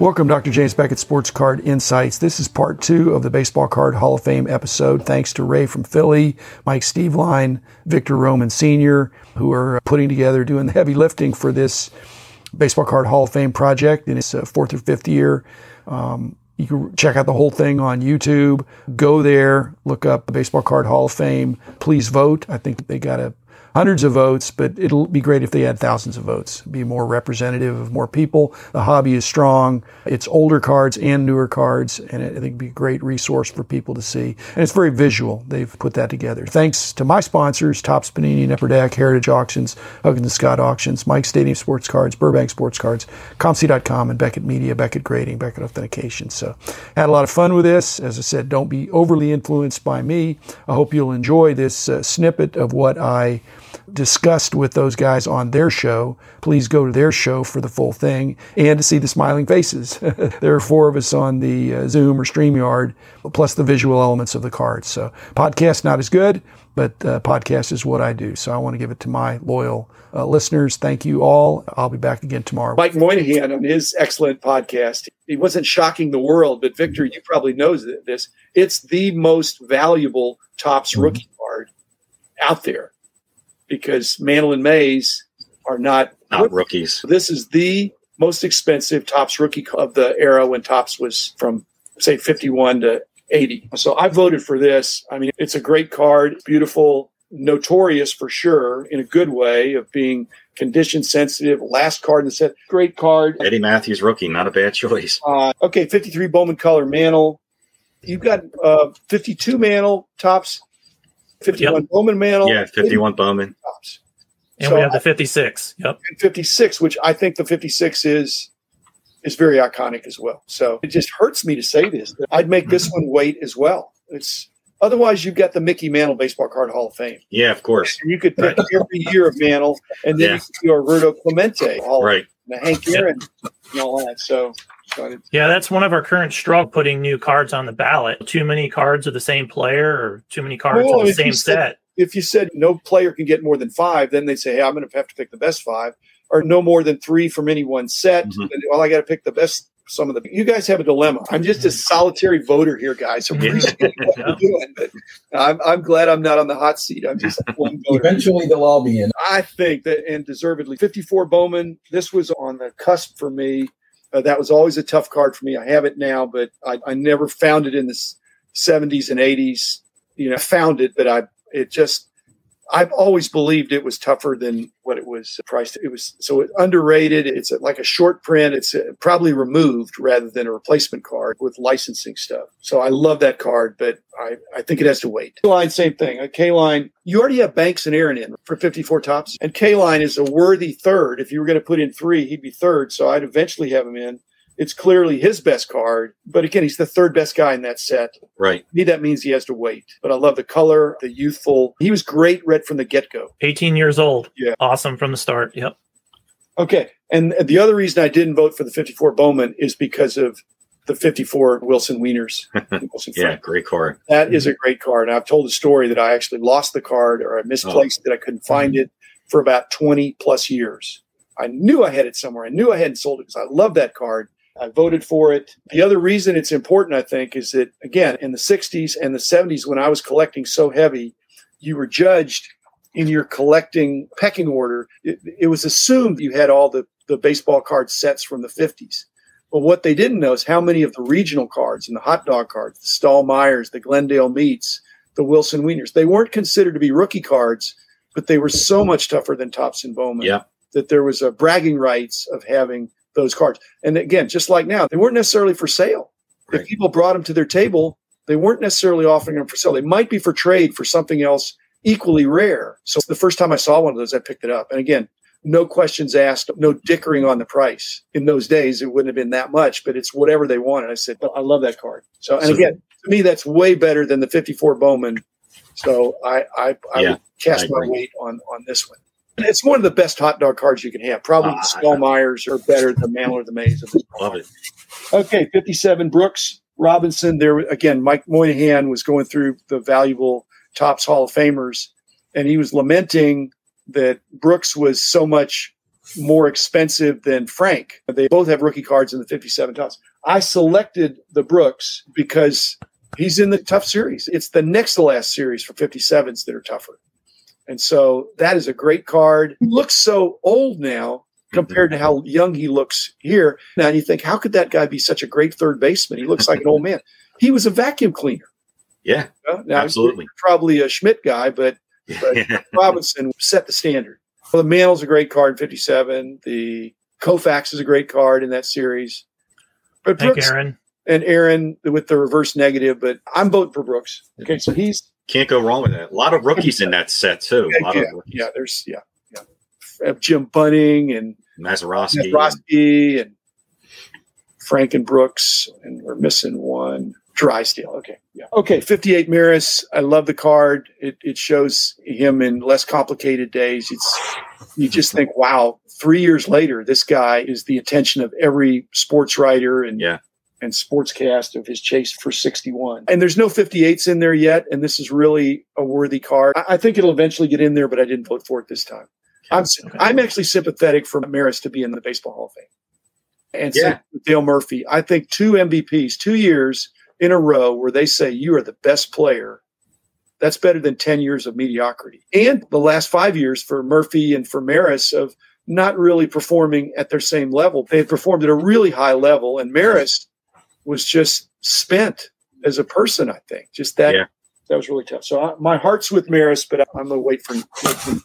Welcome, Dr. James Beckett Sports Card Insights. This is part two of the Baseball Card Hall of Fame episode. Thanks to Ray from Philly, Mike Steveline, Victor Roman Sr., who are putting together, doing the heavy lifting for this Baseball Card Hall of Fame project in its uh, fourth or fifth year. Um, you can check out the whole thing on YouTube. Go there, look up the Baseball Card Hall of Fame. Please vote. I think they got a hundreds of votes, but it'll be great if they had thousands of votes, be more representative of more people. The hobby is strong. It's older cards and newer cards, and I think it'd be a great resource for people to see. And it's very visual. They've put that together. Thanks to my sponsors, Topps Panini and Upper Deck, Heritage Auctions, Huggins and Scott Auctions, Mike Stadium Sports Cards, Burbank Sports Cards, COMC.com, and Beckett Media, Beckett Grading, Beckett Authentication. So had a lot of fun with this. As I said, don't be overly influenced by me. I hope you'll enjoy this uh, snippet of what I discussed with those guys on their show. Please go to their show for the full thing and to see the smiling faces. there are four of us on the uh, Zoom or StreamYard, plus the visual elements of the cards. So podcast not as good, but uh, podcast is what I do. So I want to give it to my loyal uh, listeners. Thank you all. I'll be back again tomorrow. Mike Moynihan on his excellent podcast. He wasn't shocking the world, but Victor, you probably knows this. It's the most valuable Topps mm-hmm. rookie card out there because Mantle and Mays are not not rookies. This is the most expensive Topps rookie of the era when Topps was from say 51 to 80. So I voted for this. I mean, it's a great card, beautiful, notorious for sure in a good way of being condition sensitive. Last card in the set, great card. Eddie Mathews rookie, not a bad choice. Uh, okay, 53 Bowman color Mantle. You've got uh, 52 Mantle Topps, 51 yep. Bowman Mantle. Yeah, 51 Bowman. Topps. And so we have the 56. Yep. 56, which I think the 56 is is very iconic as well. So it just hurts me to say this. I'd make this one wait as well. It's otherwise you've got the Mickey Mantle Baseball Card Hall of Fame. Yeah, of course. And you could pick right. every year of Mantle, and then yeah. you could do Roberto Clemente, Hall right? The Hank Aaron, and all that. So yeah, that's one of our current struggle putting new cards on the ballot. Too many cards of the same player or too many cards well, of the same set. If you said no player can get more than five, then they say, hey, I'm going to have to pick the best five, or no more than three from any one set. Mm-hmm. Well, I got to pick the best. Some of the you guys have a dilemma. I'm just a solitary voter here, guys. So appreciate what you're doing, but I'm, I'm glad I'm not on the hot seat. I'm just one voter. Eventually, they'll all be in. I think that, and deservedly, 54 Bowman. This was on the cusp for me uh, that was always a tough card for me. I have it now, but I, I never found it in the 70s and 80s. You know, I found it, but I it just I've always believed it was tougher than what it was priced. It was so underrated. It's like a short print. It's uh, probably removed rather than a replacement card with licensing stuff. So I love that card, but I, I think it has to wait. Line, same thing. A Kaline, you already have Banks and Aaron in for 54 Topps. and Kaline is a worthy third. If you were going to put in three, he'd be third. So I'd eventually have him in. It's clearly his best card, but again, he's the third best guy in that set. Right. Me, that means he has to wait. But I love the color, the youthful. He was great right from the get go. 18 years old. Yeah. Awesome from the start. Yep. Okay. And the other reason I didn't vote for the 54 Bowman is because of the 54 Wilson Wieners. Wilson yeah, great card. That mm-hmm. is a great card. And I've told a story that I actually lost the card or I misplaced oh. it. I couldn't find mm-hmm. it for about 20 plus years. I knew I had it somewhere. I knew I hadn't sold it because I love that card. I voted for it. The other reason it's important, I think, is that, again, in the 60s and the 70s, when I was collecting so heavy, you were judged in your collecting pecking order. It, it was assumed you had all the, the baseball card sets from the 50s. But what they didn't know is how many of the regional cards and the hot dog cards, the Stahl Meyers, the Glendale Meats, the Wilson Wieners, they weren't considered to be rookie cards, but they were so much tougher than Topps and Bowman yeah. that there was a bragging rights of having those cards. And again, just like now, they weren't necessarily for sale. Right. If people brought them to their table, they weren't necessarily offering them for sale. They might be for trade for something else equally rare. So the first time I saw one of those, I picked it up. And again, no questions asked, no dickering on the price. In those days, it wouldn't have been that much, but it's whatever they wanted. I said, well, I love that card. So, and so, again, to me, that's way better than the 54 Bowman. So I, I, I yeah, would cast I my weight on, on this one. It's one of the best hot dog cards you can have. Probably uh, the Meyers are better than Mantle or the Mays. Love it. Okay, 57 Brooks Robinson. There again, Mike Moynihan was going through the valuable Topps Hall of Famers, and he was lamenting that Brooks was so much more expensive than Frank. They both have rookie cards in the 57 Topps. I selected the Brooks because he's in the tough series. It's the next to last series for 57s that are tougher. And so that is a great card. He mm-hmm. looks so old now mm-hmm. compared to how young he looks here. Now you think, how could that guy be such a great third baseman? He looks like an old man. He was a vacuum cleaner. Yeah, you know? now, absolutely. Probably a Schmidt guy, but, but Robinson set the standard. Well, the Mantle's a great card in 57. The Koufax is a great card in that series. But Brooks, Aaron. And Aaron with the reverse negative, but I'm voting for Brooks. Okay, so he's can't go wrong with that. A lot of rookies in that set too. A lot Yeah, rookies. yeah, there's yeah, yeah. Jim Bunning and Mazeroski, Mazeroski and Frank and Brooks, and we're missing one. Drysdale. Okay. Yeah. Okay. 58 Maris. I love the card. It, it shows him in less complicated days. It's, you just think, wow, three years later, this guy is the attention of every sports writer and, yeah. And sportscast of his chase for 61. And there's no 58s in there yet. And this is really a worthy card. I, I think it'll eventually get in there, but I didn't vote for it this time. I'm, okay. I'm actually sympathetic for Maris to be in the Baseball Hall of Fame. And yeah. Dale Murphy. I think two MVPs, two years in a row where they say you are the best player, that's better than 10 years of mediocrity. And the last five years for Murphy and for Maris of not really performing at their same level. They had performed at a really high level, and Maris was just spent as a person, I think. Just that. Yeah. That was really tough. So I, my heart's with Maris, but I'm to wait for, wait for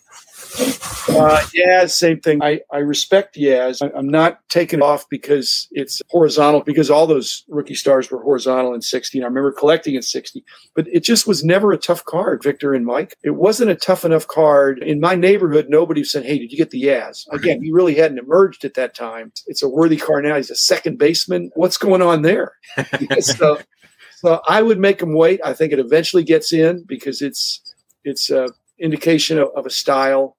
uh, yeah, same thing. I, I respect Yaz. I, am not taking it off because it's horizontal, because all those rookie stars were horizontal in 60. I remember collecting in 60, but it just was never a tough card, Victor and Mike. It wasn't a tough enough card. In my neighborhood, nobody said, Hey, did you get the Yaz? Again, he really hadn't emerged at that time. It's a worthy card now. He's a second baseman. What's going on there? so, so I would make him wait. I think it eventually gets in because it's, it's a indication of, of a style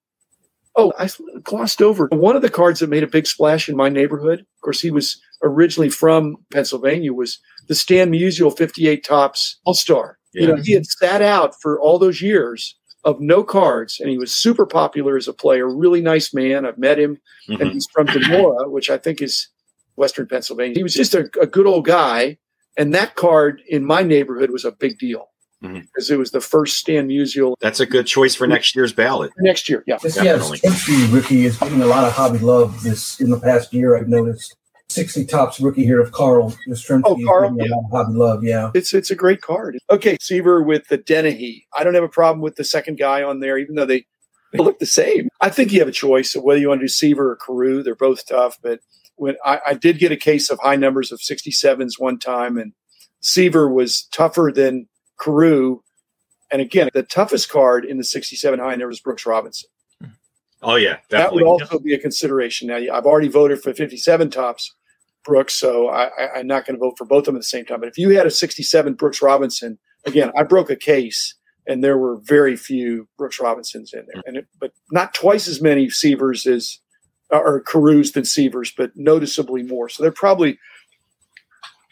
Oh, I glossed over one of the cards that made a big splash in my neighborhood. Of course, he was originally from Pennsylvania. Was the Stan Musial 58 Topps All Star? Yeah. You know, he had sat out for all those years of no cards, and he was super popular as a player. Really nice man. I've met him, mm-hmm. and he's from Donora, which I think is Western Pennsylvania. He was just a, a good old guy, and that card in my neighborhood was a big deal because mm-hmm. it was the first Stan Musial. That's a good choice for next year's ballot. Next year, yeah, this definitely. Yeah, rookie is getting a lot of hobby love this in the past year. I've noticed. 60 Topps rookie here of Carl Yastrzemski. Oh, Carl, yeah. hobby love, yeah. It's it's a great card. Okay, Seaver with the Denehy. I don't have a problem with the second guy on there, even though they, they look the same. I think you have a choice of whether you want to do Seaver or Carew. They're both tough, but when I, I did get a case of high numbers of 67s one time, and Seaver was tougher than Carew. And again, the toughest card in the 67 high number was Brooks Robinson. Oh, yeah. Definitely. That would also be a consideration. Now, I've already voted for 57 Topps Brooks, so I, am not going to vote for both of them at the same time. But if you had a 67 Brooks Robinson, again, I broke a case and there were very few Brooks Robinsons in there, mm. and it, but not twice as many Seavers as or Carews than Seavers, but noticeably more. So there probably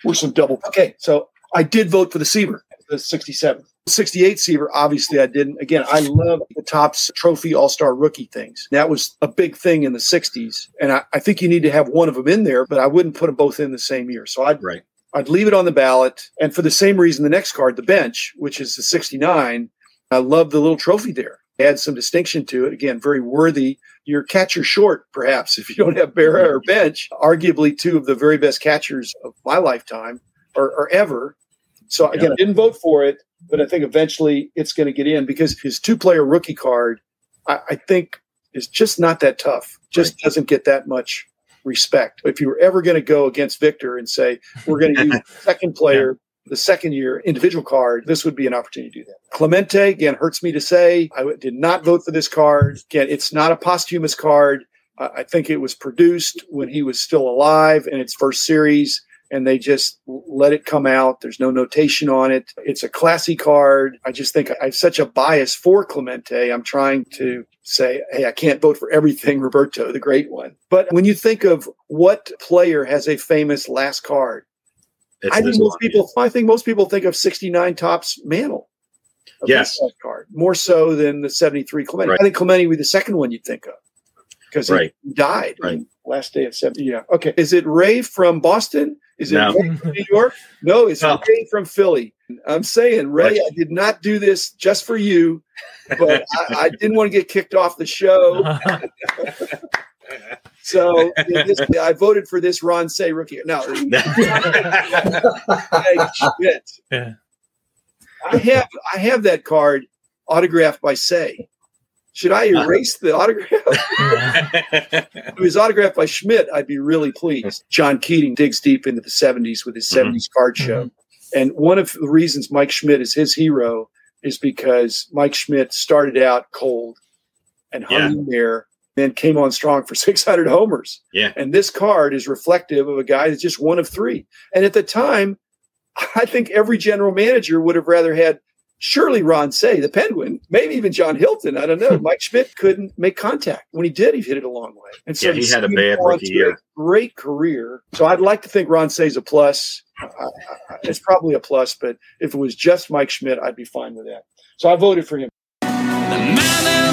were some double. Okay, so I did vote for the Seaver the 67. 68 Seaver, obviously I didn't. Again, I love the Topps trophy all-star rookie things. That was a big thing in the 60s. And I, I, think you need to have one of them in there, but I wouldn't put them both in the same year. So I'd right. I'd leave it on the ballot. And for the same reason, the next card, the bench, which is the 69, I love the little trophy there. Add some distinction to it. Again, very worthy. Your catcher short, perhaps, if you don't have Berra or Bench, arguably two of the very best catchers of my lifetime or, or ever. So again, yeah. I didn't vote for it, but I think eventually it's going to get in because his two player rookie card, I, I, think, is just not that tough. Just right. doesn't get that much respect. If you were ever going to go against Victor and say we're going to use second player. Yeah. The second year individual card, this would be an opportunity to do that. Clemente, again, hurts me to say. I did not vote for this card. Again, it's not a posthumous card. I think it was produced when he was still alive in its first series and they just let it come out. There's no notation on it. It's a classy card. I just think I have such a bias for Clemente. I'm trying to say, hey, I can't vote for everything Roberto, the great one. But when you think of what player has a famous last card, it's I think most people I think most people think of 69 Topps Mantle. Yes. Card more so than the 73 Clemente. Right. I think Clemente would be the second one you'd think of. because Right. he died Right. last day of seven. Yeah. Okay. Is it Ray from Boston? Is it No. From New York? No, it's No. Ray from Philly. I'm saying, Ray, Right. I did not do this just for you, but I, I didn't want to get kicked off the show. So this, I voted for this Ron Cey rookie. No, Hey, Schmidt. Yeah. I have I have that card autographed by Cey. Should I erase the autograph? if it was autographed by Schmidt, I'd be really pleased. John Keating digs deep into the 70s with his Mhm. 70s card show. And one of the reasons Mike Schmidt is his hero is because Mike Schmidt started out cold and hung Yeah. in there, then came on strong for 600 homers. Yeah. And this card is reflective of a guy that's just one of three. And at the time, I think every general manager would have rather had surely Ron Cey, the Penguin, maybe even John Hilton. I don't know. Mike Schmidt couldn't make contact. When he did, he hit it a long way. And so Yeah, he had a bad rookie year. Great career. So I'd like to think Ron Cey's a plus. I- I- it's probably a plus, but if it was just Mike Schmidt, I'd be fine with that. So I voted for him. The man